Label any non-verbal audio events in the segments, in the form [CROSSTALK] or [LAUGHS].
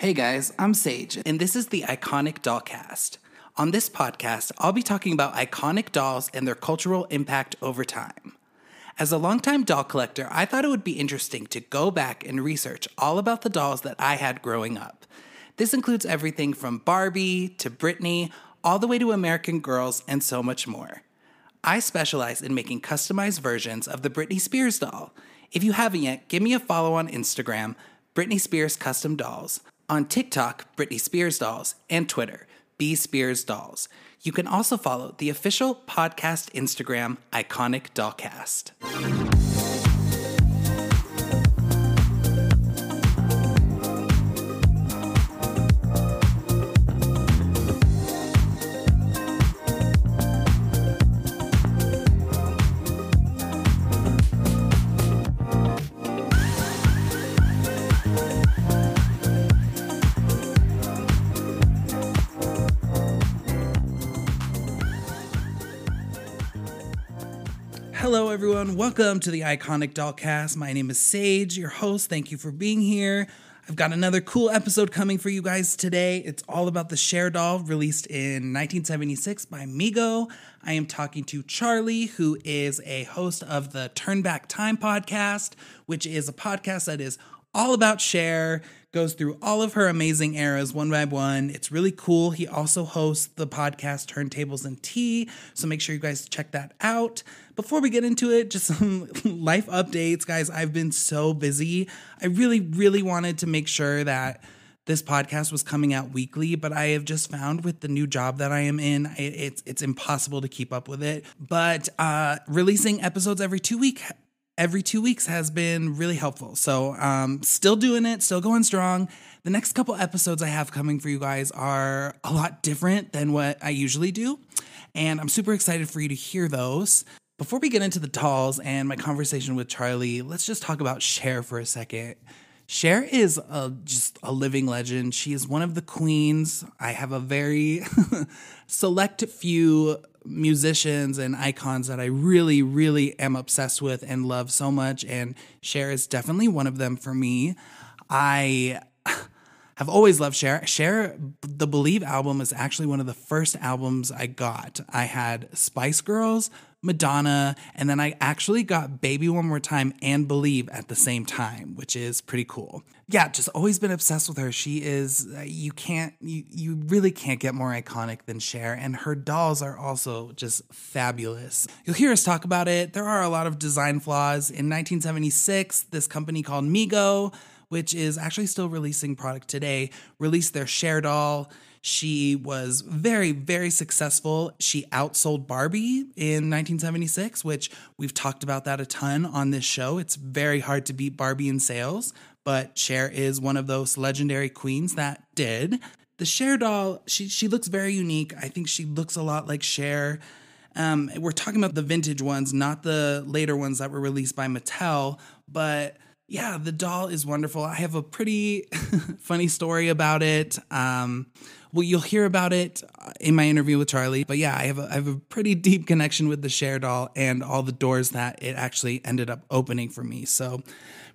Hey guys, I'm Sage, and this is the Iconic Dollcast. On this podcast, I'll be talking about iconic dolls and their cultural impact over time. As a longtime doll collector, I thought it would be interesting to go back and research all about the dolls that I had growing up. This includes everything from Barbie to Britney, all the way to American Girls, and so much more. I specialize in making customized versions of the Britney Spears doll. If you haven't yet, give me a follow on Instagram, Britney Spears Custom Dolls on TikTok, Britney Spears Dolls, and Twitter, B Spears Dolls. You can also follow the official podcast Instagram, Iconic Dollcast. Everyone. Welcome to the Iconic Dollcast. My name is Sage, your host. Thank you for being here. I've got another cool episode coming for you guys today. It's all about the Cher doll released in 1976 by Mego. I am talking to Charlie, who is a host of the Turn Back Time podcast, which is a podcast that is all about Cher, goes through all of her amazing eras one by one. It's really cool. He also hosts the podcast Turntables and Tea, so make sure you guys check that out. Before we get into it, just [LAUGHS] some life updates, guys. I've been so busy. I really, really wanted to make sure that this podcast was coming out weekly, but I have just found with the new job that I am in, it, it's it's impossible to keep up with it. But uh, releasing episodes every two week every two weeks has been really helpful. So, um, still doing it, still going strong. The next couple episodes I have coming for you guys are a lot different than what I usually do. And I'm super excited for you to hear those. Before we get into the dolls and my conversation with Charlie, let's just talk about Cher for a second. Cher is a, just a living legend. She is one of the queens. I have a very [LAUGHS] select few musicians and icons that I really, really am obsessed with and love so much. And Cher is definitely one of them for me. I have always loved Cher. Cher, the Believe album is actually one of the first albums I got. I had Spice Girls, Madonna, and then I actually got Baby One More Time and Believe at the same time, which is pretty cool. Yeah, just always been obsessed with her. She is uh, you can't you you really can't get more iconic than Cher and her dolls are also just fabulous. You'll hear us talk about it. There are a lot of design flaws. In 1976, this company called Mego, which is actually still releasing product today, released their Cher doll she was very, very successful. She outsold Barbie in 1976, which we've talked about that a ton on this show. It's very hard to beat Barbie in sales, but Cher is one of those legendary queens that did. The Cher doll, she she looks very unique. I think she looks a lot like Cher. Um, we're talking about the vintage ones, not the later ones that were released by Mattel, but yeah, the doll is wonderful. I have a pretty [LAUGHS] funny story about it. Um, well, you'll hear about it in my interview with Charlie. But yeah, I have a, I have a pretty deep connection with the Cher doll and all the doors that it actually ended up opening for me. So,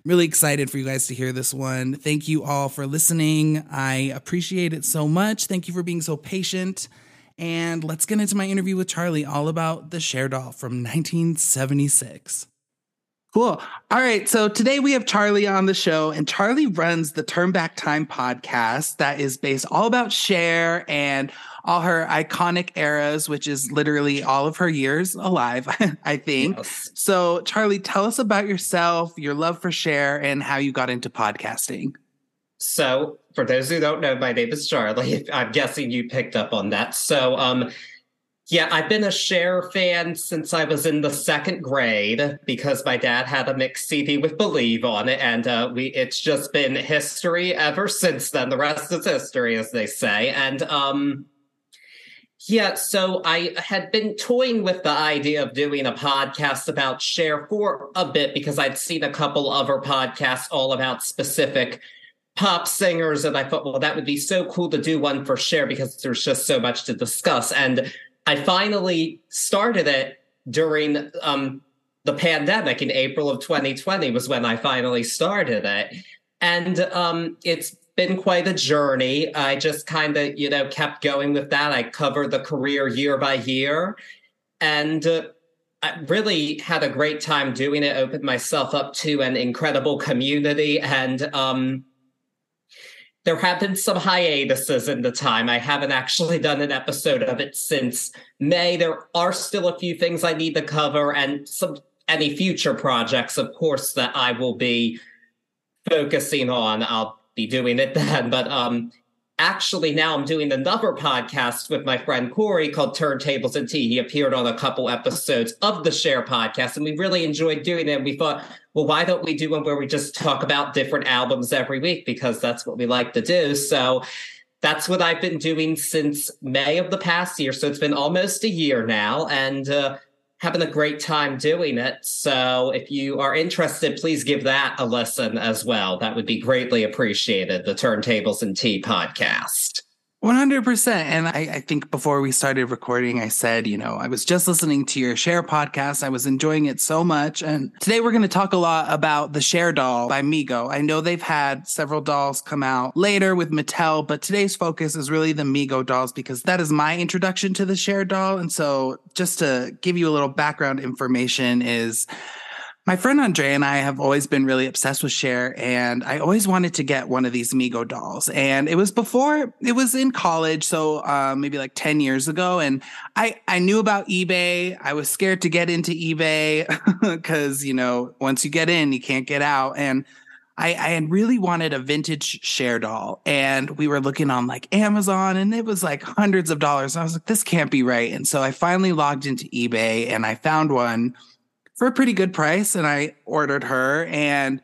really excited for you guys to hear this one. Thank you all for listening. I appreciate it so much. Thank you for being so patient. And let's get into my interview with Charlie all about the Cher doll from 1976. Cool. All right. So today we have Charlie on the show, and Charlie runs the Turn Back Time podcast that is based all about Cher and all her iconic eras, which is literally all of her years alive, [LAUGHS] I think. Yes. So, Charlie, tell us about yourself, your love for Cher, and how you got into podcasting. So, for those who don't know, my name is Charlie. [LAUGHS] I'm guessing you picked up on that. So, um, yeah, I've been a Cher fan since I was in the second grade because my dad had a mix CD with Believe on it, and uh, we it's just been history ever since then. The rest is history, as they say. And um, yeah, so I had been toying with the idea of doing a podcast about Cher for a bit because I'd seen a couple other podcasts all about specific pop singers, and I thought, well, that would be so cool to do one for Cher because there's just so much to discuss. And I finally started it during um, the pandemic in April of 2020 was when I finally started it. And um, it's been quite a journey. I just kind of, you know, kept going with that. I covered the career year by year and uh, I really had a great time doing it, opened myself up to an incredible community. And um, there have been some hiatuses in the time. I haven't actually done an episode of it since May. There are still a few things I need to cover and some any future projects, of course, that I will be focusing on. I'll be doing it [LAUGHS] then. But um, actually, now I'm doing another podcast with my friend Corey called Turntables and Tea. He appeared on a couple episodes of the Cher podcast, and we really enjoyed doing it. We thought, well, why don't we do one where we just talk about different albums every week? Because that's what we like to do. So that's what I've been doing since May of the past year. So it's been almost a year now. And uh, having a great time doing it. So if you are interested, please give that a listen as well. That would be greatly appreciated. The Turntables and Tea podcast. 100%. And I, I, think before we started recording, I said, you know, I was just listening to your Cher podcast. I was enjoying it so much. And today we're going to talk a lot about the Cher doll by Mego. I know they've had several dolls come out later with Mattel, but today's focus is really the Mego dolls because that is my introduction to the Cher doll. And so just to give you a little background information is my friend Andre and I have always been really obsessed with Cher, and I always wanted to get one of these Mego dolls. And it was before it was in college, so uh, maybe like ten years ago. And I I knew about eBay. I was scared to get into eBay [LAUGHS] because you know once you get in, you can't get out. And I, I had really wanted a vintage Cher doll, and we were looking on like Amazon, and it was like hundreds of dollars. And I was like, this can't be right. And so I finally logged into eBay, and I found one for a pretty good price and I ordered her and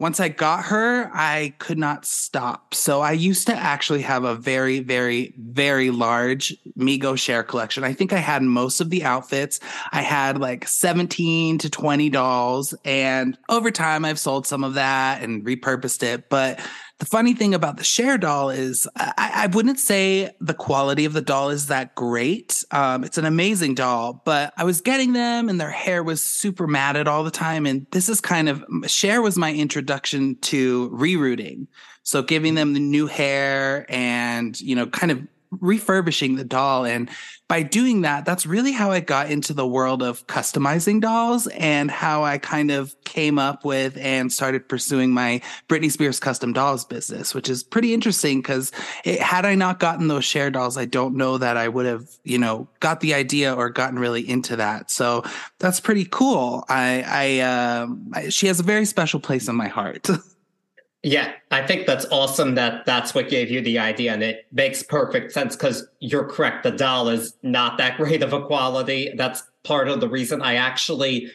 once I got her, I could not stop. So I used to actually have a very, very, very large Mego Cher collection. I think I had most of the outfits. I had like 17 to 20 dolls. And over time, I've sold some of that and repurposed it. But the funny thing about the Cher doll is I, I wouldn't say the quality of the doll is that great. Um, it's an amazing doll, but I was getting them and their hair was super matted all the time. And this is kind of Cher was my introduction to rerooting. So giving them the new hair and, you know, kind of refurbishing the doll. And by doing that, that's really how I got into the world of customizing dolls and how I kind of came up with and started pursuing my Britney Spears custom dolls business, which is pretty interesting because had I not gotten those Cher dolls, I don't know that I would have, you know, got the idea or gotten really into that. So that's pretty cool. I, I, uh, I she has a very special place in my heart. [LAUGHS] Yeah, I think that's awesome that that's what gave you the idea. And it makes perfect sense because you're correct. The doll is not that [LAUGHS] great of a quality. That's part of the reason I actually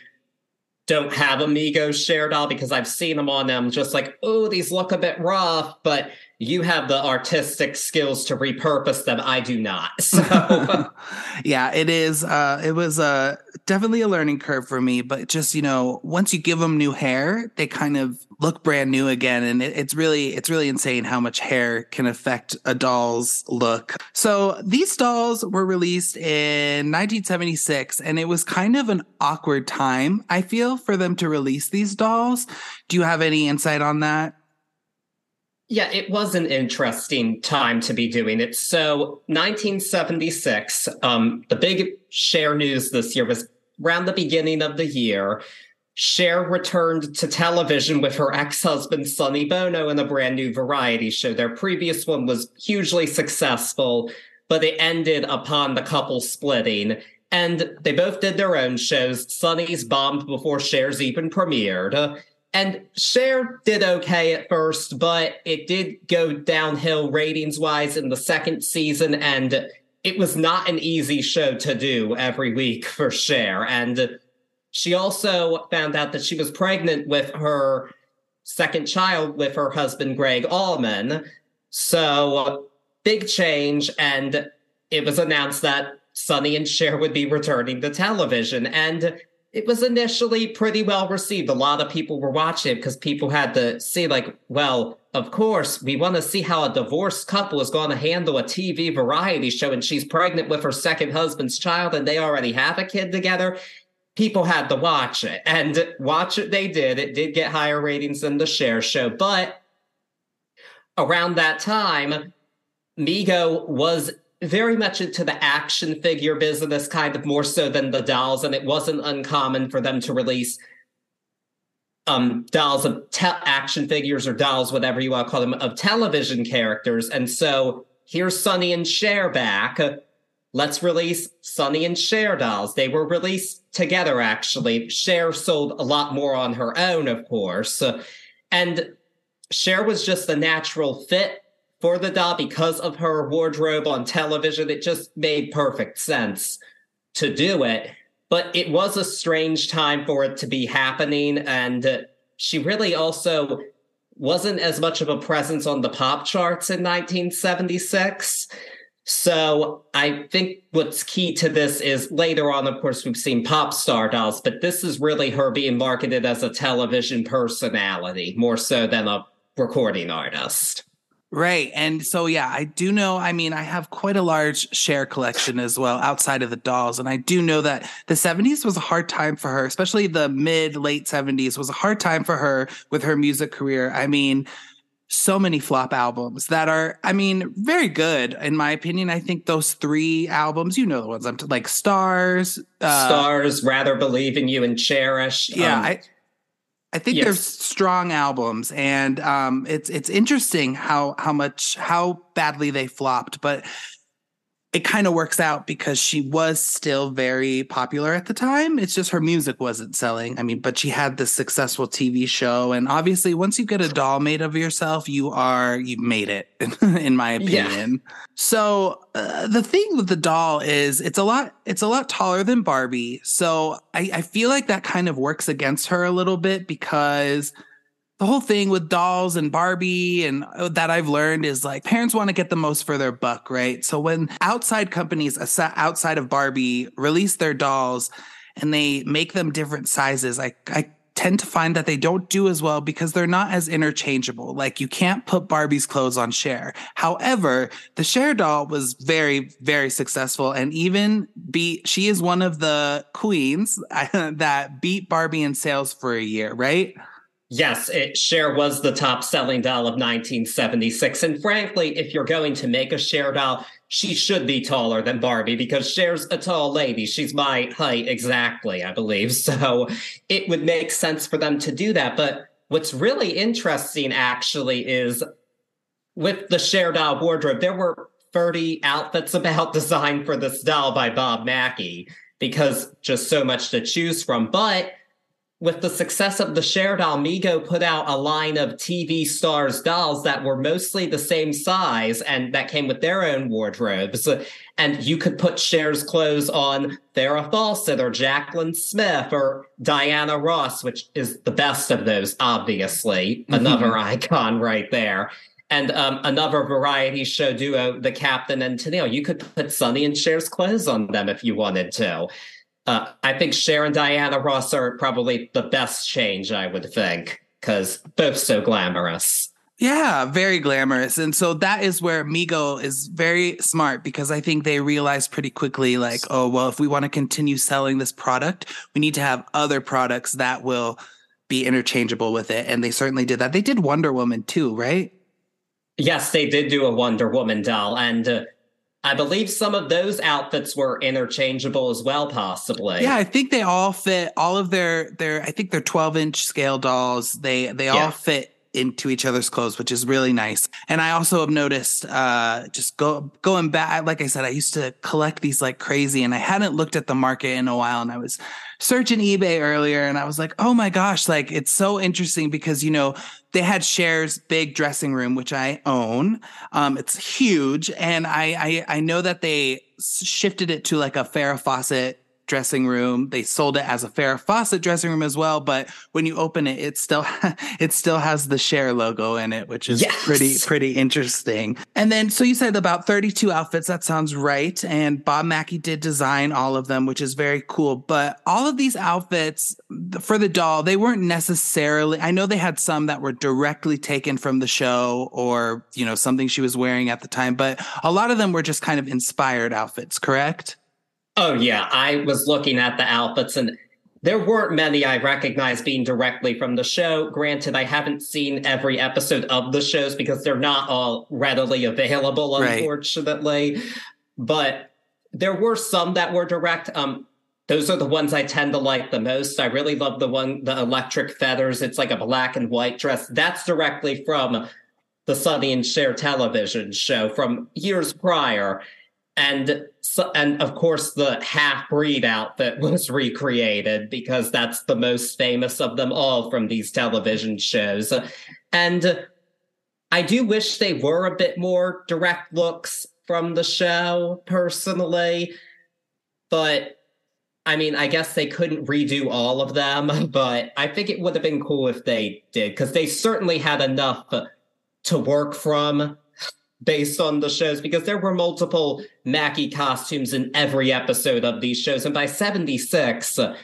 don't have Amigos Cher doll because I've seen them on them just like, oh, these look a bit rough, but you have the artistic skills to repurpose them. I do not. [LAUGHS] So [LAUGHS] yeah, it is uh it was uh definitely a learning curve for me, but just, you know, once you give them new hair, they kind of look brand new again and it, it's really it's really insane how much hair can affect a doll's look so these dolls were released in 1976 and it was kind of an awkward time i feel for them to release these dolls do you have any insight on that yeah, it was an interesting time to be doing it. So, 1976, um, the big Cher news this year was around the beginning of the year. Cher returned to television with her ex husband Sonny Bono in a brand new variety show. Their previous one was hugely successful, but it ended upon the couple splitting. And they both did their own shows. Sonny's bombed before Cher's even premiered. And Cher did okay at first, but it did go downhill ratings wise in the second season. And it was not an easy show to do every week for Cher. And she also found out that she was pregnant with her second child with her husband, Gregg Allman. So, big change. And it was announced that Sonny and Cher would be returning to television. And it was initially pretty well received. A lot of people were watching it because people had to see, like, well, of course, we want to see how a divorced couple is going to handle a TV variety show. And she's pregnant with her second husband's child, and they already have a kid together people had to watch it and watch it they did it did get higher ratings than the Cher show but around that time, Mego was very much into the action figure business, kind of more so than the dolls, and it wasn't uncommon for them to release um, dolls of te- action figures or dolls, whatever you want to call them, of television characters. And so here's Sonny and Cher back. Let's release Sonny and Cher dolls. They were released together, actually. Cher sold a lot more on her own, of course. And Cher was just a natural fit for the doll because of her wardrobe on television. It just made perfect sense to do it but it was a strange time for it to be happening. And she really also wasn't as much of a presence on the pop charts in 1976. So I think what's key to this is later on, of course, we've seen pop star dolls, but this is really her being marketed as a television personality more so than a recording artist. Right. And so, yeah, I do know. I mean, I have quite a large Cher collection as well outside of the dolls. And I do know that the 70s was a hard time for her, especially the mid, late 70s was a hard time for her with her music career. I mean, so many flop albums that are, I mean, very good in my opinion. I think those three albums, you know, the ones I'm t- like Stars, uh, Stars, Rather Believe in You, and Cherish. Yeah. Um, I, I think yes. they're strong albums, and um, it's it's interesting how how much how badly they flopped, but it kind of works out because she was still very popular at the time. It's just her music wasn't selling. I mean, but she had this successful TV show. And obviously, once you get a doll made of yourself, you are, you've made it, [LAUGHS] in my opinion. Yeah. So uh, the thing with the doll is it's a lot, it's a lot taller than Barbie. So I, I feel like that kind of works against her a little bit because the whole thing with dolls and Barbie and uh, that I've learned is like parents want to get the most for their buck, right? So when outside companies outside of Barbie release their dolls and they make them different sizes, I, I tend to find that they don't do as well because they're not as interchangeable. Like you can't put Barbie's clothes on Cher. However, the Cher doll was very, very successful and even beat, she is one of the queens [LAUGHS] that beat Barbie in sales for a year, right? Yes, it Cher was the top selling doll of 1976. And frankly, if you're going to make a Cher doll, she should be taller than Barbie because Cher's a tall lady. She's my height exactly, I believe. So it would make sense for them to do that. But what's really interesting actually is with the Cher doll wardrobe, there were 30 outfits about [LAUGHS] designed for this doll by Bob Mackie because just so much to choose from. But with the success of the doll, Mego put out a line of TV stars dolls that were mostly the same size and that came with their own wardrobes. And you could put Cher's clothes on Farrah Fawcett or Jaclyn Smith or Diana Ross, which is the best of those, obviously. Mm-hmm. Another icon right there. And um, another variety show duo, The Captain and Tennille. You could put Sonny and Cher's clothes on them if you wanted to. Uh, I think Cher and Diana Ross are probably the best change, I would think, because both so glamorous. Yeah, very glamorous. And so that is where Mego is very smart because I think they realized pretty quickly, like, oh, well, if we want to continue selling this product, we need to have other products that will be interchangeable with it. And they certainly did that. They did Wonder Woman too, right? Yes, they did do a Wonder Woman doll. And uh, I believe some of those outfits were interchangeable as well, possibly. Yeah, I think they all fit. All of their their I think they're twelve inch scale dolls. They they yeah. all fit into each other's clothes, which is really nice. And I also have noticed, uh, just go going back. Like I said, I used to collect these like crazy, and I hadn't looked at the market in a while, and I was searching eBay earlier, and I was like, oh my gosh, like it's so interesting because you know they had Cher's big dressing room, which I own. Um, it's huge, and I, I I know that they shifted it to like a Farrah Fawcett dressing room. They sold it as a Farrah Fawcett dressing room as well, but when you open it, it still [LAUGHS] it still has the Cher logo in it, which is yes. pretty pretty interesting. And then so you said about 32 outfits, that sounds right. And Bob Mackie did design all of them, which is very cool. But all of these outfits for the doll, they weren't necessarily I know they had some that were directly taken from the show or, you know, something she was wearing at the time, but a lot of them were just kind of inspired outfits, correct? Oh yeah, I was looking at the outfits and there weren't many I recognized being directly from the show. Granted, I haven't seen every episode of the shows because they're not all readily available, unfortunately. Right. But there were some that were direct. Um, those are the ones I tend to like the most. I really love the one, the electric feathers. It's like a black and white dress. That's directly from the Sonny and Cher television show from years prior. And and of course the half breed outfit [LAUGHS] was recreated because that's the most famous of them all from these television shows. And I do wish they were a bit more direct looks from the show personally, but I mean, I guess they couldn't redo all of them, [LAUGHS] but I think it would have been cool if they did because they certainly had enough to work from based on the shows because there were multiple Mackie costumes in every episode of these shows. And by 76, uh,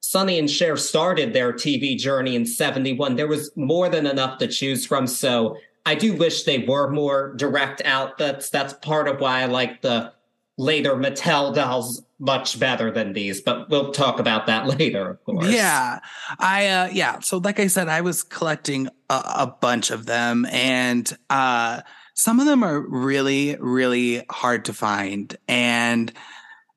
Sonny and Cher started their TV journey in 71. There was more than enough to choose from. So I do wish they were more direct outfits. That's part of why I like the later Mattel dolls much better than these, but we'll talk about that [LAUGHS] later, of course. Yeah. I uh yeah, so like I said I was collecting a, a bunch of them and uh some of them are really really hard to find and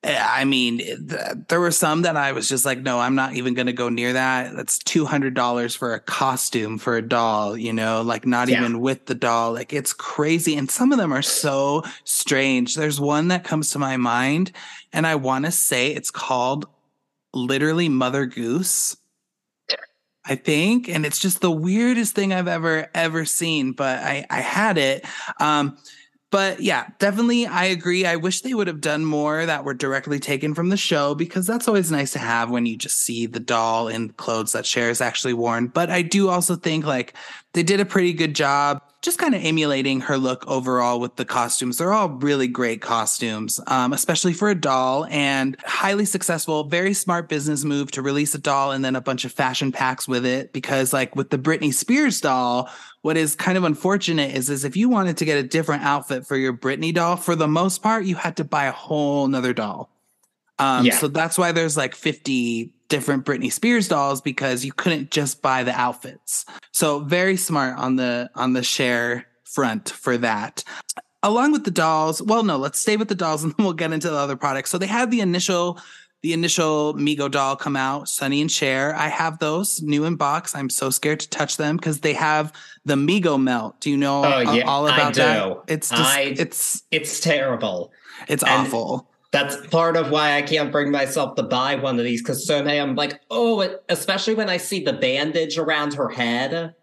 eh, I mean, eh, th- there were some that I was just like, no, I'm not even going to go near that. That's $200 for a costume for a doll, you know, like not yeah. even with the doll. Like it's crazy. And some of them are so strange. There's one that comes to my mind, and I want to say it's called literally Mother Goose. I think, and it's just the weirdest thing I've ever ever seen. But I I had it. Um, but yeah, definitely I agree. I wish they would have done more that were directly taken from the show because that's always nice to have when you just see the doll in clothes that Cher has actually worn. But I do also think like they did a pretty good job just kind of emulating her look overall with the costumes. They're all really great costumes, um, especially for a doll and highly successful, very smart business move to release a doll and then a bunch of fashion packs with it. Because like with the Britney Spears doll, what is kind of unfortunate is, is if you wanted to get a different outfit for your Britney doll, for the most part, you had to buy a whole nother doll. Um, yeah. So that's why there's like 50 different Britney Spears dolls because you couldn't just buy the outfits. So very smart on the on the Cher front for that. Along with the dolls, well, no, let's stay with the dolls and [LAUGHS] then we'll get into the other products. So they had the initial the initial Mego doll come out, Sonny and Cher. I have those new in box. I'm so scared to touch them because they have the Mego melt. Do you know oh, yeah, all about that? It's just, I, it's it's terrible. It's and awful that's part of why I can't bring myself to buy one of these because so many I'm like, oh, it, especially when I see the bandage around her head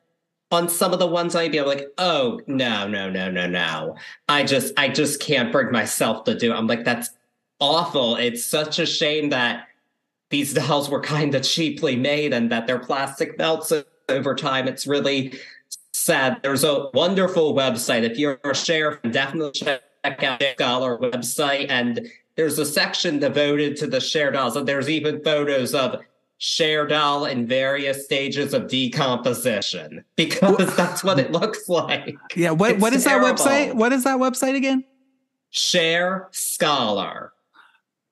on some of the ones I'd be like, oh no, no, no, no, no. I just I just can't bring myself to do it. I'm like, that's awful. It's such a shame that these dolls were kind of cheaply made and that their plastic melts over time. It's really sad. There's a wonderful website. If you're a sheriff, definitely check out the Scholar website and there's a section devoted to the Cher dolls, and there's even photos of Cher doll in various stages of decomposition because that's what it looks like. Yeah, what what is terrible. that website? What is that website again? Cher Scholar.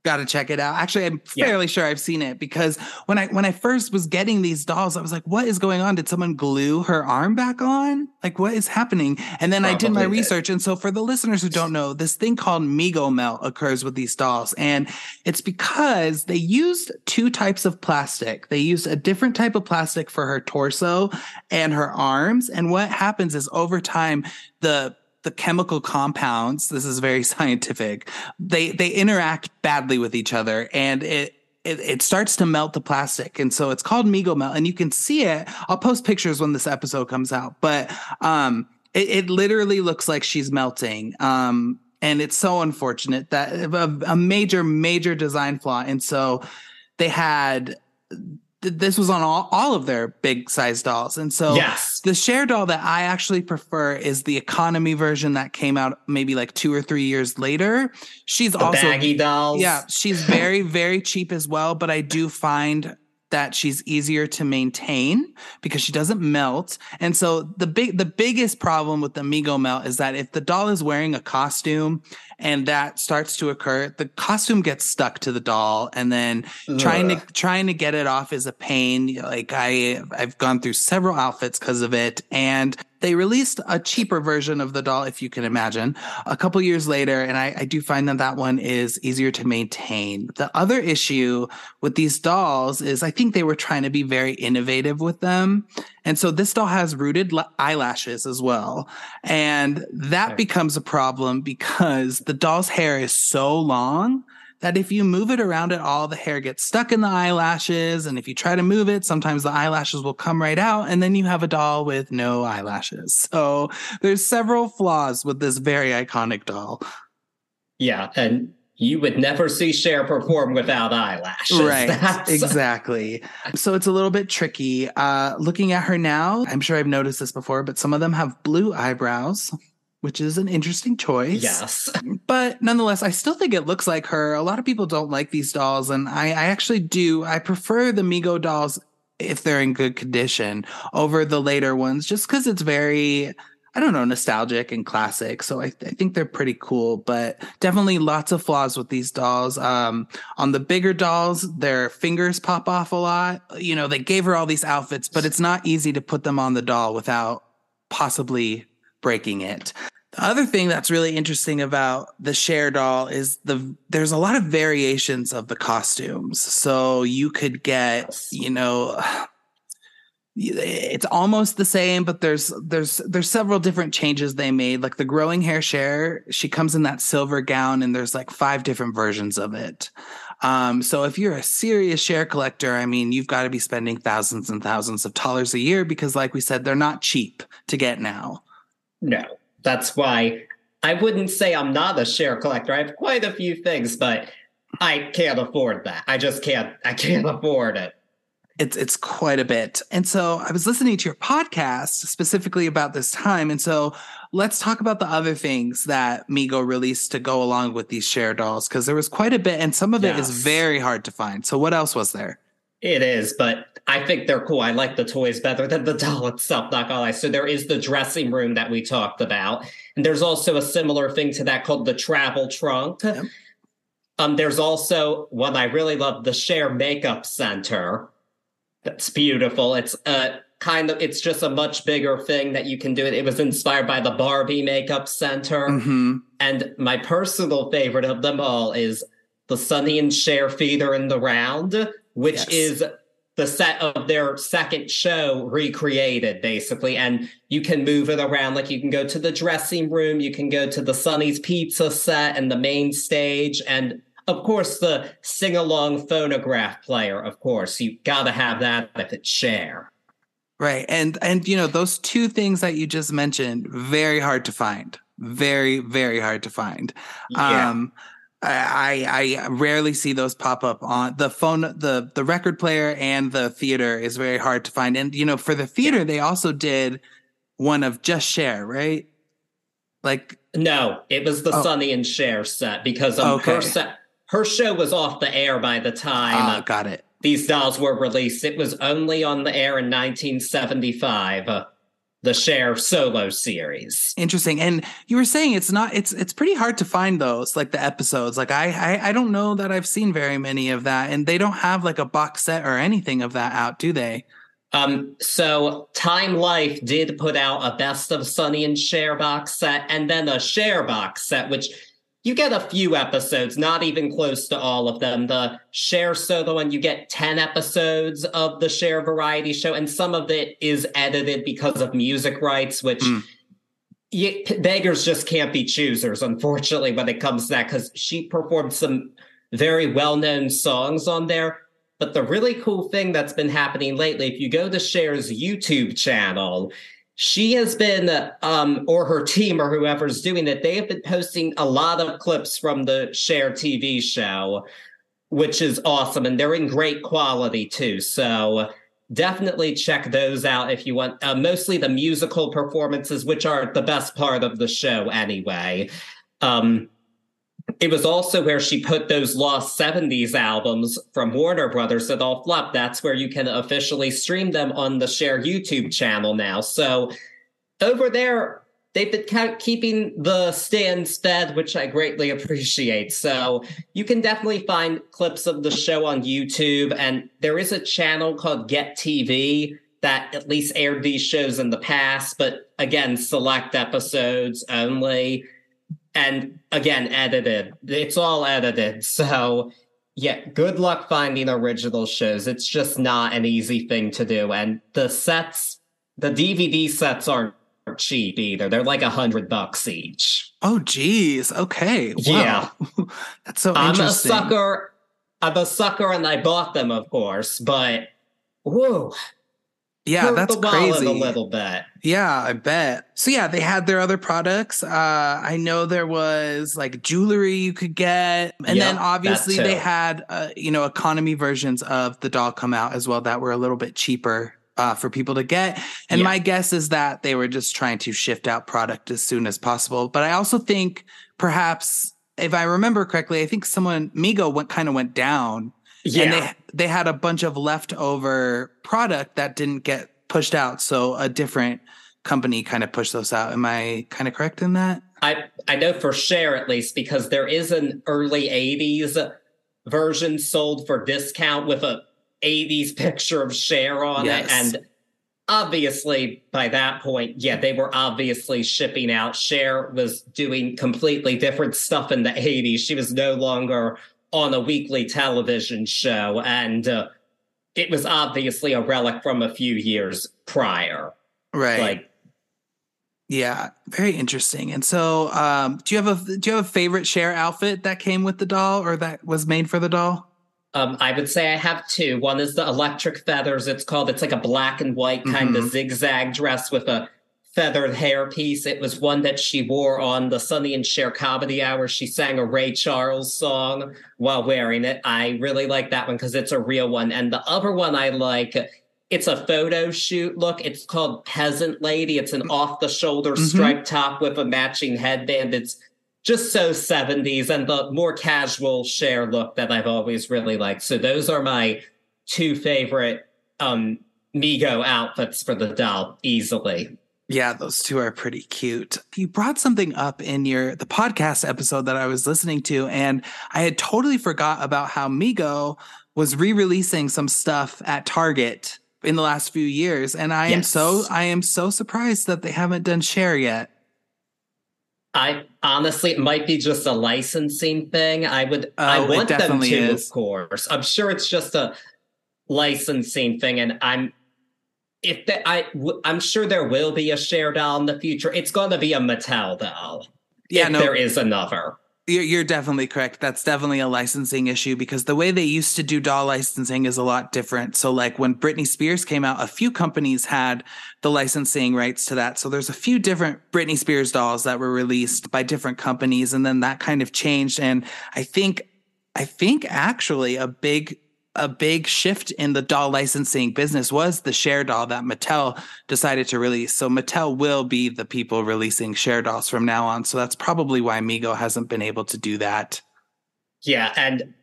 Got to check it out. Actually, I'm fairly yeah. sure I've seen it because when I when I first was getting these dolls, I was like, "What is going on? Did someone glue her arm back on? Like, what is happening?" And then Probably I did my did. research, and so for the listeners who don't know, this thing called Mego melt occurs with these dolls, and it's because they used two types of plastic. They used a different type of plastic for her torso and her arms, and what happens is over time the the chemical compounds this is very [LAUGHS] scientific they they interact badly with each other and it it, it starts to melt the plastic. And so it's called Mego melt and you can see it. I'll post pictures when this episode comes out but um it, it literally looks like she's melting um and it's so unfortunate that a, a major major design flaw. And so they had this was on all, all of their big size dolls. And so yes. the Cher doll that I actually prefer is the economy version that came out maybe like two or three years later. She's the also baggy dolls. Yeah, she's very, very cheap as well. But I do find that she's easier to maintain because she doesn't melt. And so the big the biggest problem with the Mego melt is that if the doll is wearing a costume and that starts to occur, the costume gets stuck to the doll and then Ugh. trying to trying to get it off is a pain. Like I I've gone through several outfits because of it and they released a cheaper version of the doll, if you can imagine, a couple years later. And I, I, do find that that one is easier to maintain. The other issue with these dolls is I think they were trying to be very innovative with them. And so this doll has rooted eyelashes as well. And that becomes a problem because the doll's hair is so long that if you move it around at all, the hair gets stuck in the eyelashes. And if you try to move it, sometimes the eyelashes will come right out. And then you have a doll with no eyelashes. So there's several flaws with this very iconic doll. Yeah. And you would never see Cher perform without eyelashes. Right. [LAUGHS] That's... Exactly. So it's a little bit tricky. Uh, looking at her now, I'm sure I've noticed this before, but some of them have blue eyebrows which is an interesting choice. Yes. [LAUGHS] But nonetheless, I still think it looks like her. A lot of people don't like these dolls, and I, I actually do. I prefer the Mego dolls if they're in good condition over the later ones, just because it's very, I don't know, nostalgic and classic. So I, I, think they're pretty cool, but definitely lots of flaws with these dolls. Um, on the bigger dolls, their fingers pop off a lot. You know, they gave her all these outfits, but it's not easy to put them on the doll without possibly breaking it. The other thing that's really interesting about the Cher doll is the there's a lot of variations of the costumes. So you could get, you know, it's almost the same, but there's there's there's several different changes they made. Like the growing hair Cher she comes in that silver gown, and there's like five different versions of it. Um, so if you're a serious Cher collector, I mean, you've got to be spending thousands and thousands of dollars a year because, like we said, they're not cheap to get now. No, that's why I wouldn't say I'm not a Cher collector. I have quite a few things, but I can't afford that. I just can't. I can't [LAUGHS] afford it. It's it's quite a bit. And so I was listening to your podcast specifically about this time. And so let's talk about the other things that Mego released to go along with these Cher dolls because there was quite a bit, and some of yes. it is very hard to find. So what else was there? It is, but I think they're cool. I like the toys better than the [LAUGHS] doll itself, not gonna lie. So there is the dressing room that we talked about. And there's also a similar thing to that called the travel trunk. Yep. Um, there's also what I really love, the Cher Makeup Center. That's beautiful. It's a kind of it's just a much bigger thing that you can do it. It was inspired by the Barbie Makeup Center. Mm-hmm. And my personal favorite of them all is the Sonny and Cher Theater in the Round which yes. is the set of their second show recreated basically. And you can move it around. Like you can go to the dressing room you can go to the sonny's pizza set and the main stage and of course the sing-along phonograph player of course. You gotta have that if it's Cher right and and you know those two things that you just mentioned very hard to find. Very very hard to find. Yeah. um I, I rarely see those pop up on the phone. The the record player and the theater is very hard to find. And you know, for the theater, yeah. they also did one of just Cher right? Like no, it was the oh. Sonny and Cher set because um, okay. her set, her show was off the air by the time. Uh, got it. These dolls were released. It was only on the air in 1975. The Cher solo series. Interesting. And you were saying it's not it's it's pretty hard to find those like the episodes. Like I, I I don't know that I've seen very many of that and they don't have like a box set or anything of that out, do they? Um so Time Life did put out a best of Sonny and Cher box set and then a Cher box set which you get a few episodes, not even close to all of them. The Cher solo one, you get 10 episodes of the Cher variety show, and some of it is edited because of music rights, which mm. you, beggars just can't be choosers, unfortunately, when it comes to that, because she performed some very well known songs on there. But the really cool thing that's been happening lately, if you go to Cher's YouTube channel, she has been um, or her team or whoever's doing it they have been posting a lot of clips from the Cher tv show which is awesome and they're in great quality too. So definitely check those out if you want uh, mostly the musical performances which are the best part of the show anyway. Um, it was also where she put those lost 70s albums from Warner Brothers that all flopped. That's where you can officially stream them on the Cher YouTube channel now. So over there, they've been keeping the stands fed, which I greatly appreciate. So you can definitely find clips of the show on YouTube. And there is a channel called Get TV that at least aired these shows in the past, but again, select episodes only. And again, edited. It's all edited. [LAUGHS] So yeah, good luck finding original shows. It's just not an easy thing to do. And the sets, the DVD sets aren't cheap either. They're like a hundred bucks each. Oh, geez. Okay. Wow. Yeah. [LAUGHS] That's so I'm a sucker. I'm a sucker and I bought them, of course, but whoa. Yeah, that's crazy. A little bit. Yeah, I bet. So yeah, they had their other products. Uh, I know there was like jewelry you could get, and yep, then obviously they had uh, you know economy versions of the doll come out as well that were a little bit cheaper uh, for people to get. And yeah. my guess is that they were just trying to shift out product as soon as possible. But I also think perhaps, if I remember correctly, I think someone Mego went kind of went down. Yeah. And they they had a bunch of leftover product that didn't get pushed out. So a different company kind of pushed those out. Am I kind of correct in that? I I know for Cher at least because there is an early 80s version sold for discount with a 80s picture of Cher on yes. it. And obviously, by that point, yeah, they were obviously shipping out. Cher was doing completely different stuff in the 80s. She was no longer on a weekly television show. And uh, it was obviously a relic from a few years prior. Right. Like, yeah, very interesting. And so, um, do you have a do you have a favorite Cher outfit that came with the doll or that was made for the doll? Um, I would say I have two. One is the electric feathers. It's called. It's like a black and white kind mm-hmm. of zigzag dress with a feathered hairpiece. It was one that she wore on the Sonny and Cher comedy hour. She sang a Ray Charles song while wearing it. I really like that one because it's a real one. And the other one I like, it's a photo shoot look. It's called Peasant Lady. It's an off the shoulder mm-hmm. striped top with a matching headband. It's just so 70s and the more casual Cher look that I've always really liked. So those are my two favorite um Mego outfits for the doll easily. Yeah, those two are pretty cute. You brought something up in your the podcast episode that I was listening to and I had totally forgot about how Mego was re-releasing some stuff at Target in the last few years and I yes. am so I am so surprised that they haven't done Cher yet. I honestly, it might be just a licensing thing. I would, oh, I want them to, is. of course. I'm sure it's just a licensing thing, and I'm, if the, I, I'm sure there will be a Cher doll in the future. It's going to be a Mattel doll. Yeah, no, there is another. You're, you're definitely correct. That's definitely a licensing issue because the way they used to do doll licensing is a lot different. So, like when Britney Spears came out, a few companies had the licensing rights to that. So, there's a few different Britney Spears dolls that were released by different companies, and then that kind of changed. And I think, I think actually a big a big shift in the doll licensing business was the Cher doll that Mattel decided to release. So Mattel will be the people releasing Cher dolls from now on. So that's probably why Mego hasn't been able to do that. Yeah, and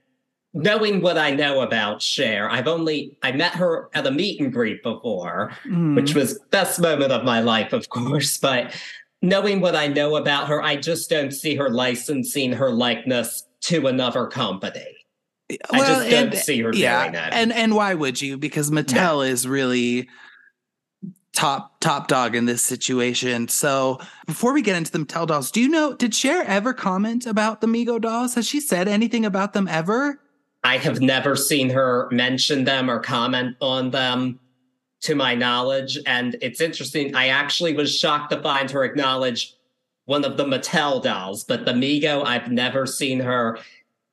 knowing what I know about Cher, I've only I met her at a meet and greet before, mm. which was best moment of my life, of course. [LAUGHS] But knowing what I know about her, I just don't see her licensing her likeness to another company. Well, I just don't and, see her yeah, doing that. And and why would you? Because Mattel no. is really top top dog in this situation. So before we get into the Mattel dolls, do you know did Cher ever comment about the Mego dolls? Has she said anything about them ever? I have never seen her mention them or comment on them to my knowledge. And it's interesting. I actually was shocked to find her acknowledge one of the Mattel dolls, but the Mego, I've never seen her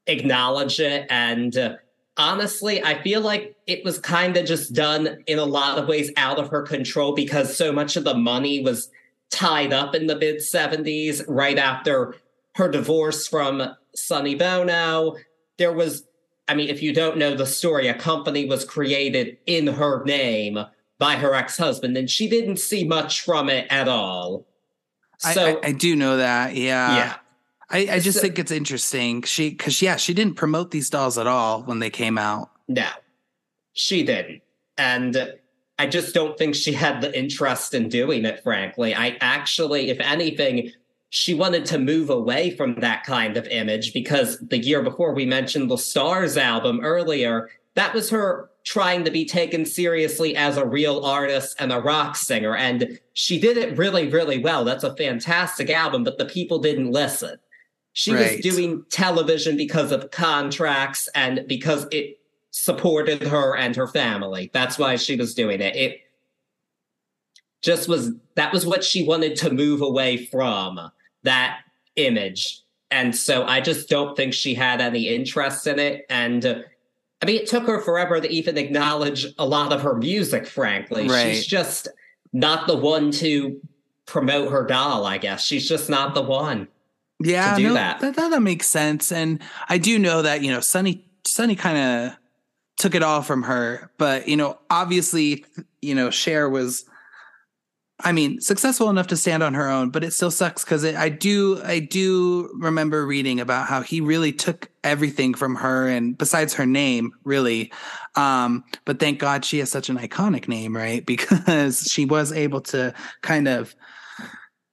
acknowledge it. And uh, honestly, I feel like it was kind of just done in a lot of ways out of her control because so much of the money was tied up in the mid 70s right after her divorce from Sonny Bono. There was, I mean, if you don't know the story, a company was created in her name by her ex husband, and she didn't see much from it at all. So I, I, I do know that. Yeah. Yeah. I, I just so, think it's interesting. She, because yeah, she didn't promote these dolls at all when they came out. No, she didn't, and I just don't think she had the interest in doing it. Frankly, I actually, if anything, she wanted to move away from that kind of image because the year before we mentioned the Stars album earlier, that was her trying to be taken seriously as a real artist and a rock singer. And she did it really, really well. That's a fantastic album, but the people didn't listen. She right. was doing television because of contracts and because it supported her and her family. That's why she was doing it. It just was that was what she wanted to move away from that image. And so I just don't think she had any interest in it. And uh, I mean, it took her forever to even acknowledge a lot of her music, frankly. Right. She's just not the one to promote her doll, I guess. She's just not the one. Yeah, no, that. That, that. makes sense. And I do know that, you know, Sonny Sonny kind of took it all from her. But, you know, obviously, you know, Cher was I mean, successful enough to stand on her own, but it still sucks because I do, I do remember reading about how he really took everything from her, and besides her name, really. Um, but thank God she has such an iconic name, right? [LAUGHS] Because she was able to kind of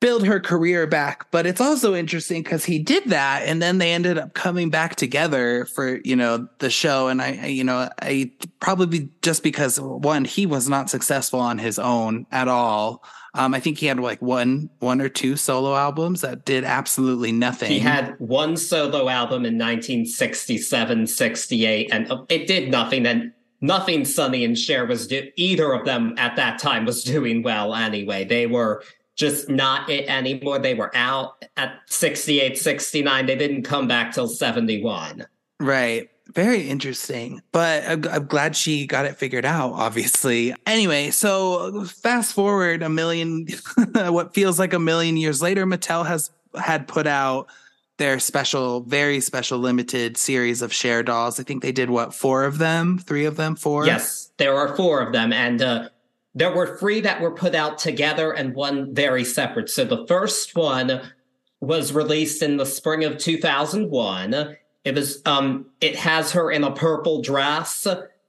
build her career back. But it's also interesting because he did that, and then they ended up coming back together for you know the show. And I, I, you know, I probably just because one, he was not successful on his own at all. Um, I think he had like one, one or two solo albums that did absolutely nothing. He had one solo album in 1967, 68, and it did nothing. And nothing Sonny and Cher was do- either of them at that time was doing well anyway. They were just not it anymore. They were out at 68, 69. They didn't come back till 71. Right. Very interesting. But I'm, I'm, glad she got it figured out, obviously. Anyway, so fast forward a million, [LAUGHS] what feels like a million years later, Mattel has had put out their special, very special limited series of Cher dolls. I think they did what, four of them? Three of them? Four? Yes, there are four of them. And uh, there were three that were put out together and one very separate. So the first one was released in the spring of 2001. It was um it has her in a purple dress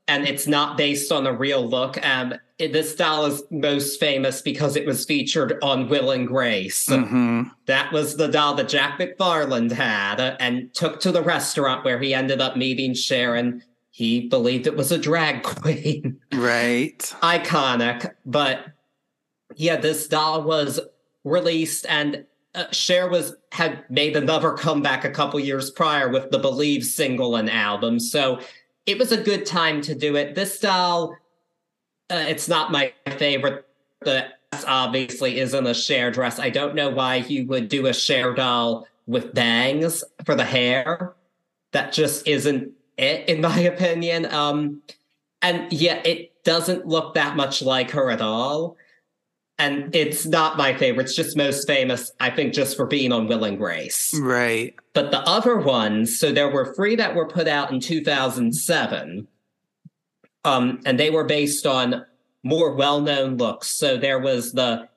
and it's not based on a real look. Um it, this style is most famous because it was featured on Will and Grace. Mm-hmm. That was the doll that Jack McFarland had and took to the restaurant where he ended up meeting Cher and he believed it was a drag queen. Right. [LAUGHS] Iconic. But yeah, this doll was released and uh, Cher was had made another comeback a couple years prior with the Believe single and album. So it was a good time to do it. This doll, uh, it's not my favorite. The obviously isn't a Cher dress. I don't know why you would do a Cher doll with bangs for the hair. That just isn't it, in my [LAUGHS] opinion. Um, and yet it doesn't look that much like her at all. And it's not my favorite. It's just most famous, I think, just for being on Will and Grace. Right. But the other ones, so there were three that were put out in 2007. Um, and they were based on more well-known looks. So there was the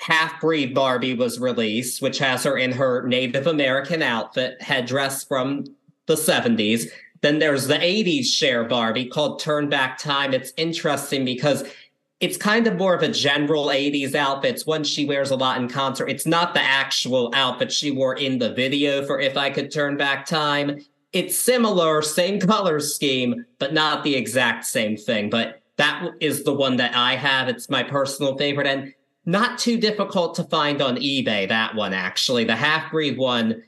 half-breed Barbie was released, which has her in her Native American outfit, headdress from the 70s. Then there's the 80s Cher Barbie called Turn Back Time. It's interesting because it's kind of more of a general 80s outfit. It's one she wears a lot in concert. It's not the actual outfit she wore in the video for If I Could Turn Back Time. It's similar, same [LAUGHS] color scheme, but not the exact same thing. But that is the one that I have. It's my personal favorite and not too difficult to find on eBay. That one, actually. The half breed one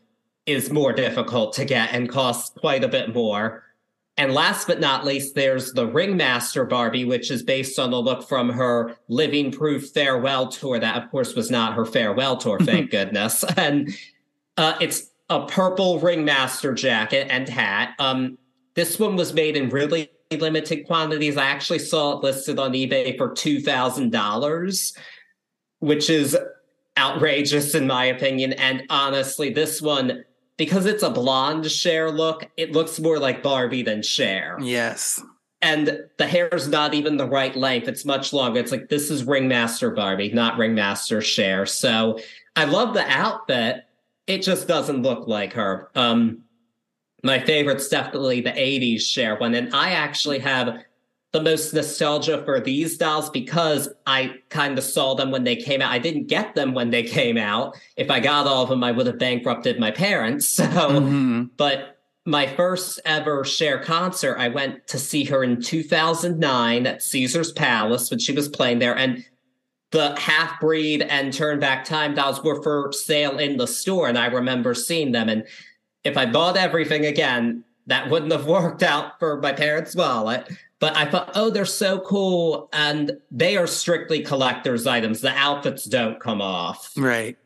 is more difficult to get and costs quite a bit more. And last but not least, there's the Ringmaster Barbie, which is based on the look from her Living Proof farewell tour. That, of course, was not her farewell tour, thank goodness. [LAUGHS] And uh, it's a purple Ringmaster jacket and hat. Um, this one was made in really limited quantities. I actually saw it listed on eBay for $2,000, which is outrageous in my opinion. And honestly, this one because it's a blonde Cher look, it looks more like Barbie than Cher. Yes. And the hair's not even the right length. It's much longer. It's like this is Ringmaster Barbie, not Ringmaster Cher. So I love the outfit, it just doesn't look like her. Um, my favorite's definitely the 80s Cher one. And I actually have the most nostalgia for these dolls because I kind of saw them when they came out. I didn't get them when they came out. If I got all of them, I would have bankrupted my parents. [LAUGHS] So, mm-hmm. but my first ever Cher concert, I went to see her in 2009 at Caesar's Palace when she was playing there. And the half breed and turn back time dolls were for sale in the store. And I remember seeing them. And if I bought everything again, that wouldn't have [LAUGHS] worked out for my parents' wallet. But I thought, oh, they're so cool. And they are strictly collector's items. The outfits don't come off. Right.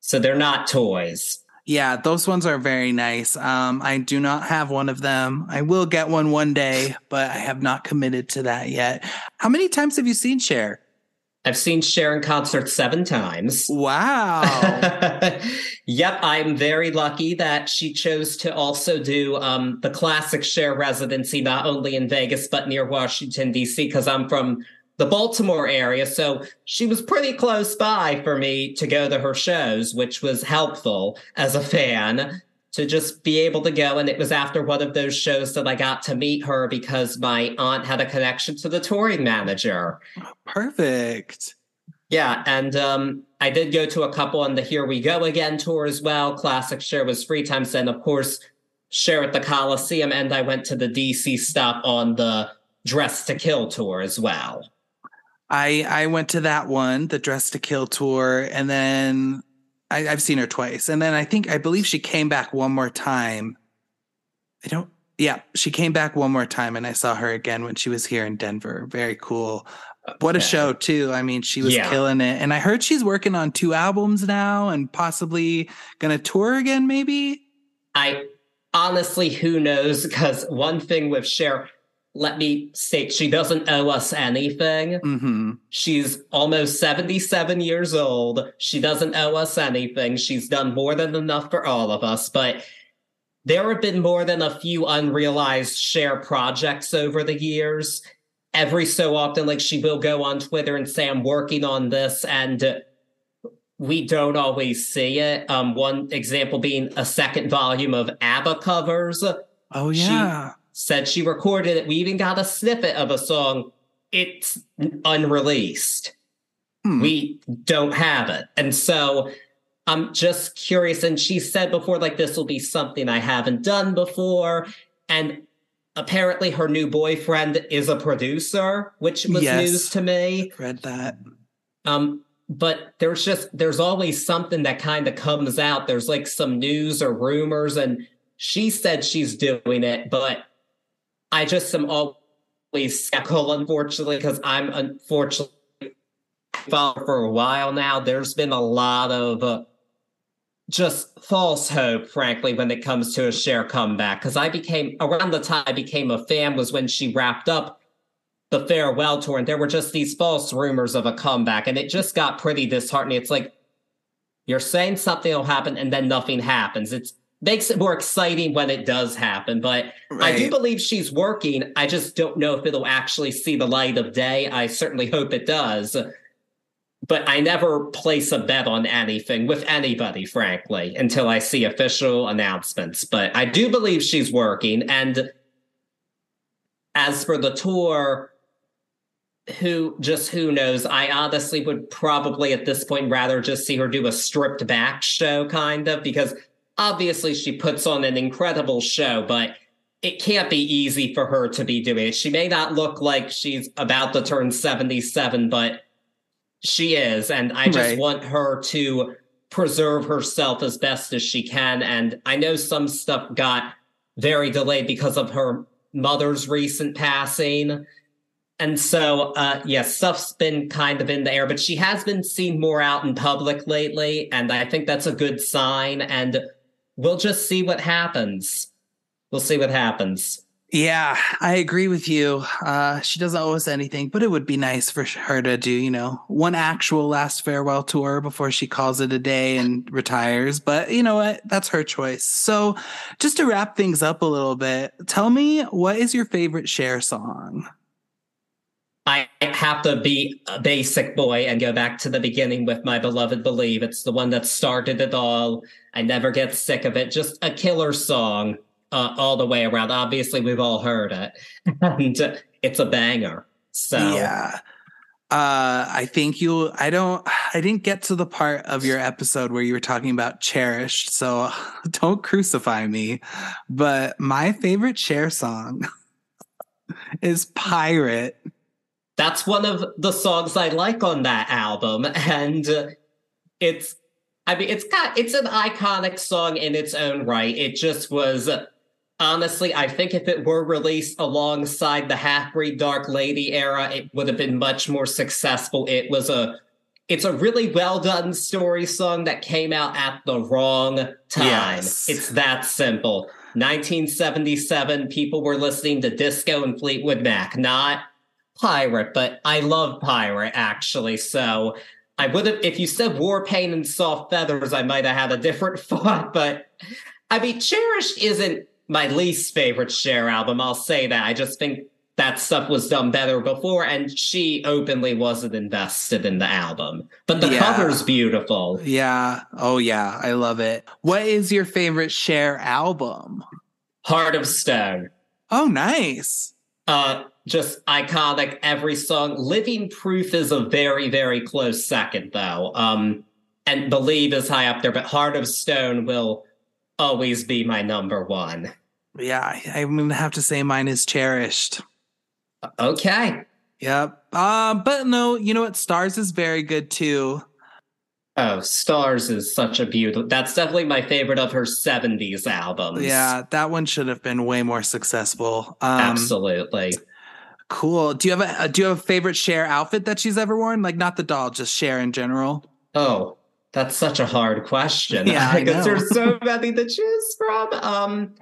So they're not toys. Yeah, those ones are very nice. Um, I do not have one of them. I will get one one day, but I have not committed to that yet. How many times have you seen Cher? I've seen Cher in concert seven times. Wow. [LAUGHS] yep, I'm very lucky that she chose to also do um, the classic Cher residency, not only in Vegas, but near Washington, D.C., because I'm from the Baltimore area. So she was pretty close by for me to go to her shows, which was helpful as a fan to just be able to go. And it was after one of those shows that I got to meet her because my aunt had a connection to the touring manager. Perfect. Yeah. And um, I did go to a couple on the Here We Go Again tour as well. Classic Cher was free times. And of course, Cher at the Coliseum. And I went to the DC stop on the Dress to Kill tour as well. I I went to that one, the Dress to Kill tour, and then I, have seen her twice, and then I think I believe she came back one more time. I don't. Yeah, she came back one more time, and I saw her again when she was here in Denver. Very cool. What a show too! I mean, she was yeah. killing it, and I heard she's working on two albums now, and possibly gonna tour again. Maybe. I honestly, who knows? Because one thing with Cher, let me state she doesn't owe us anything. Mm-hmm. She's almost 77 years old. She doesn't owe us anything. She's done more than enough for all of us. But there have been more than a few unrealized Cher projects over the years. Every so often, like she will go on Twitter and say, I'm working on this. And we don't always see it. Um, one example being a second volume of ABBA covers. Oh, yeah. She, said she recorded it. We even got a snippet of a song. It's unreleased. Hmm. We don't have it. And so I'm just curious. And she said before, like, this will be something I haven't done before. And apparently her new boyfriend is a producer, which was yes, news to me. Read that. Um, but there's just there's always something that kind of comes out. There's like some news or rumors, and she said she's doing it, but I just am always skeptical, unfortunately, because I'm unfortunately followed for a while now. There's been a lot of uh, just false hope, frankly, when it comes to a Cher comeback. Because I became around the time I became a fan was when she wrapped up the farewell tour, and there were just these false rumors of a comeback, and it just got pretty disheartening. It's like you're saying something will happen, and then nothing happens. It makes it more exciting when it does happen. But right. I do believe she's working. I just don't know if it'll actually see the light of day. I certainly hope it does. But I never place a bet on anything with anybody, frankly, until I see official announcements. But I do believe she's working. And as for the tour, who just who knows? I honestly would probably at this point rather just see her do a stripped back show, kind of, because obviously she puts on an incredible show, but it can't be easy for her to be doing it. She may not look like she's about to turn 77, but she is. And I just right. want her to preserve herself as best as she can. And I know some stuff got very delayed because of her mother's recent passing. And so, uh, yeah, stuff's been kind of in the air, but she has been seen more out in public lately. And I think that's a good sign. And we'll just see what happens. We'll see what happens. Yeah, I agree with you. Uh, she doesn't owe us anything, but it would be nice for her to do, you know, one actual last farewell tour before she calls it a day and retires. But you know what? That's her choice. So, just to wrap things up a little bit, tell me what is your favorite Cher song? I have to be a basic boy and go back to the beginning with my beloved Believe. It's the one that started it all. I never get sick of it. Just a killer song uh, all the way around. Obviously, we've all heard it, [LAUGHS] and it's a banger. So yeah. Uh, I think you. I don't. I didn't get to the part of your episode where you were talking about cherished, so [LAUGHS] don't crucify me. But my favorite Cher song [LAUGHS] is "Pirate." That's one of the songs I like on that album, and it's. I mean, it's got it's an iconic song in its own right. It just was honestly, I think if it were released alongside the Half Breed Dark Lady era, it would have been much more successful. It was a it's a really well done story song that came out at the wrong time. Yes. It's that simple. 1977, people were listening to disco and Fleetwood Mac, not pirate, but I love pirate actually. So I would have, if you said War Paint and Soft Feathers, I might have had a different [LAUGHS] thought. But I mean, Cherished isn't my least favorite Cher album. I'll say that. I just think that stuff was done better before, and she openly wasn't invested in the album. But the yeah. cover's beautiful. Yeah. Oh, yeah. I love it. What is your favorite Cher album? Heart of Stone. Oh, nice. Uh, just iconic. Every song. Living Proof is a very, very close second, though. Um, and Believe is high up there, but Heart of Stone will always be my number one. Yeah, I, am gonna have to say mine is cherished. Okay. Yep. Um, but no, you know what? Stars is very good too. Oh, Stars is such a beautiful. That's definitely my favorite of her '70s albums. Yeah, that one should have been way more successful. Um, Absolutely. Cool. Do you have a Do you have a favorite Cher outfit that she's ever worn? Like not the doll, just Cher in general. Oh, that's such a hard question. Yeah, because [LAUGHS] there's so many to choose from. Um,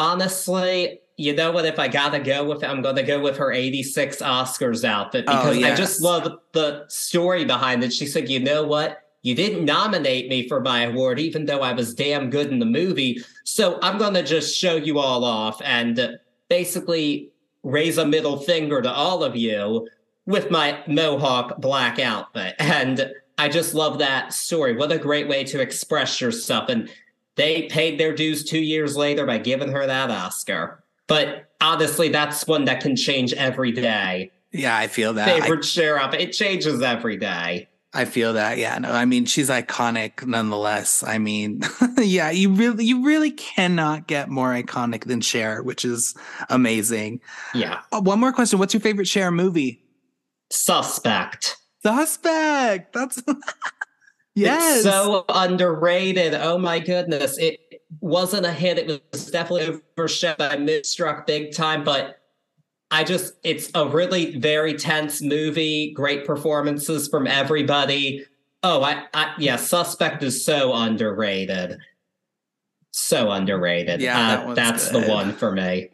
honestly, you know what? If I gotta go with it, I'm gonna go with her 86 Oscars outfit oh, because oh, yes. I just love the story behind it. She said, you know what? You didn't nominate me for my award, even though I was damn good in the movie. So I'm gonna just show you all off and basically raise a middle finger to all of you with my mohawk black outfit. And I just love that story. What a great way to express yourself. And they paid their dues two years later by giving her that Oscar. But honestly, that's one that can change every day. Yeah, I feel that. Favorite I, Cher up. It changes every day. I feel that. Yeah, no, I mean she's iconic nonetheless. I mean, [LAUGHS] yeah, you really you really cannot get more iconic than Cher, which is amazing. Yeah. Uh, one more question. What's your favorite Cher movie? Suspect. Suspect. That's [LAUGHS] yes. It's so underrated. Oh my goodness. It wasn't a hit. It was definitely overshadowed. I misstruck big time, but I just it's a really very tense movie. Great performances from everybody. Oh, I, I yeah, Suspect is so underrated. So underrated. Yeah, uh, that that's good. the one for me.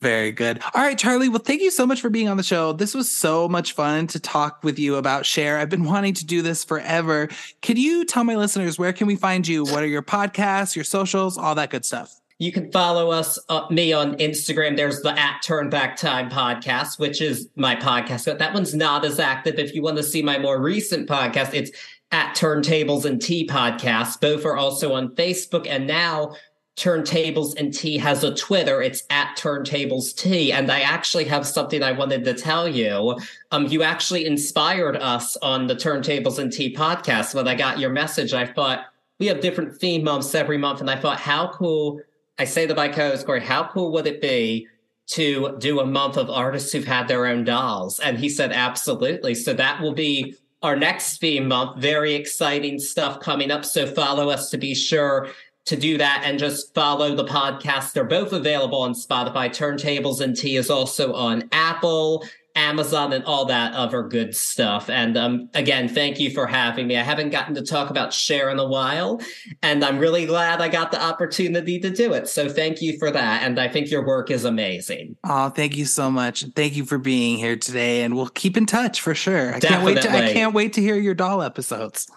Very good. All right, Charlie. Well, thank you so much for being on the show. This was so much fun to talk with you about Cher. I've been wanting to do this forever. Could you tell my listeners where can we find you? What are your podcasts, your socials, all that good stuff? You can follow us, uh, me on Instagram. There's the at Turn Back Time podcast, which is my podcast. But that one's not as active. If you want to see my more recent podcast, it's at Turntables and Tea podcast. Both are also on Facebook. And now Turntables and Tea has a Twitter. It's at Turntables Tea. And I actually have something I wanted to tell you. Um, you actually inspired us on the Turntables and Tea podcast. When I got your message, I thought we have different theme months every month. And I thought, how cool. I say to my co-host, Corey, how cool would it be to do a month of artists who've had their own dolls? And he said, absolutely. So that will be our next theme month. Very exciting stuff coming up. So follow us to be sure to do that and just follow the podcast. They're both available on Spotify. Turntables and Tea is also on Apple, Amazon, and all that other good stuff. And um, again, thank you for having me. I haven't gotten to talk about Cher in a while, and I'm really glad I got the opportunity to do it. So thank you for that. And I think your work is amazing. Oh, thank you so much. Thank you for being here today, and we'll keep in touch for sure. I Definitely. can't wait to I can't wait to hear your doll episodes.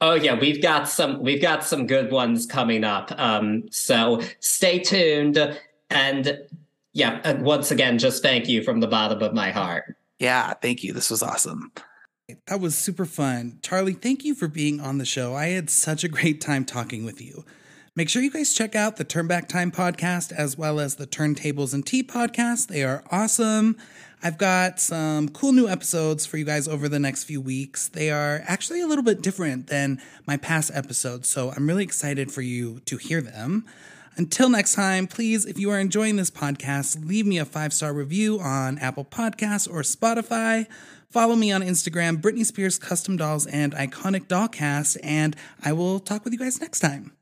Oh yeah, we've got some we've got some good ones coming up. Um, so stay tuned and yeah, once again, just thank you from the bottom of my heart. Yeah, thank you. This was awesome. That was super fun. Charlie, thank you for being on the show. I had such a great time talking with you. Make sure you guys check out the Turn Back Time podcast as well as the Turntables and Tea podcast. They are awesome. I've got some cool new episodes for you guys over the next few weeks. They are actually a little bit different than my past episodes, so I'm really excited for you to hear them. Until next time, please, if you are enjoying this podcast, leave me a five star review on Apple Podcasts or Spotify. Follow me on Instagram, Britney Spears Custom Dolls and Iconic Dollcast, and I will talk with you guys next time.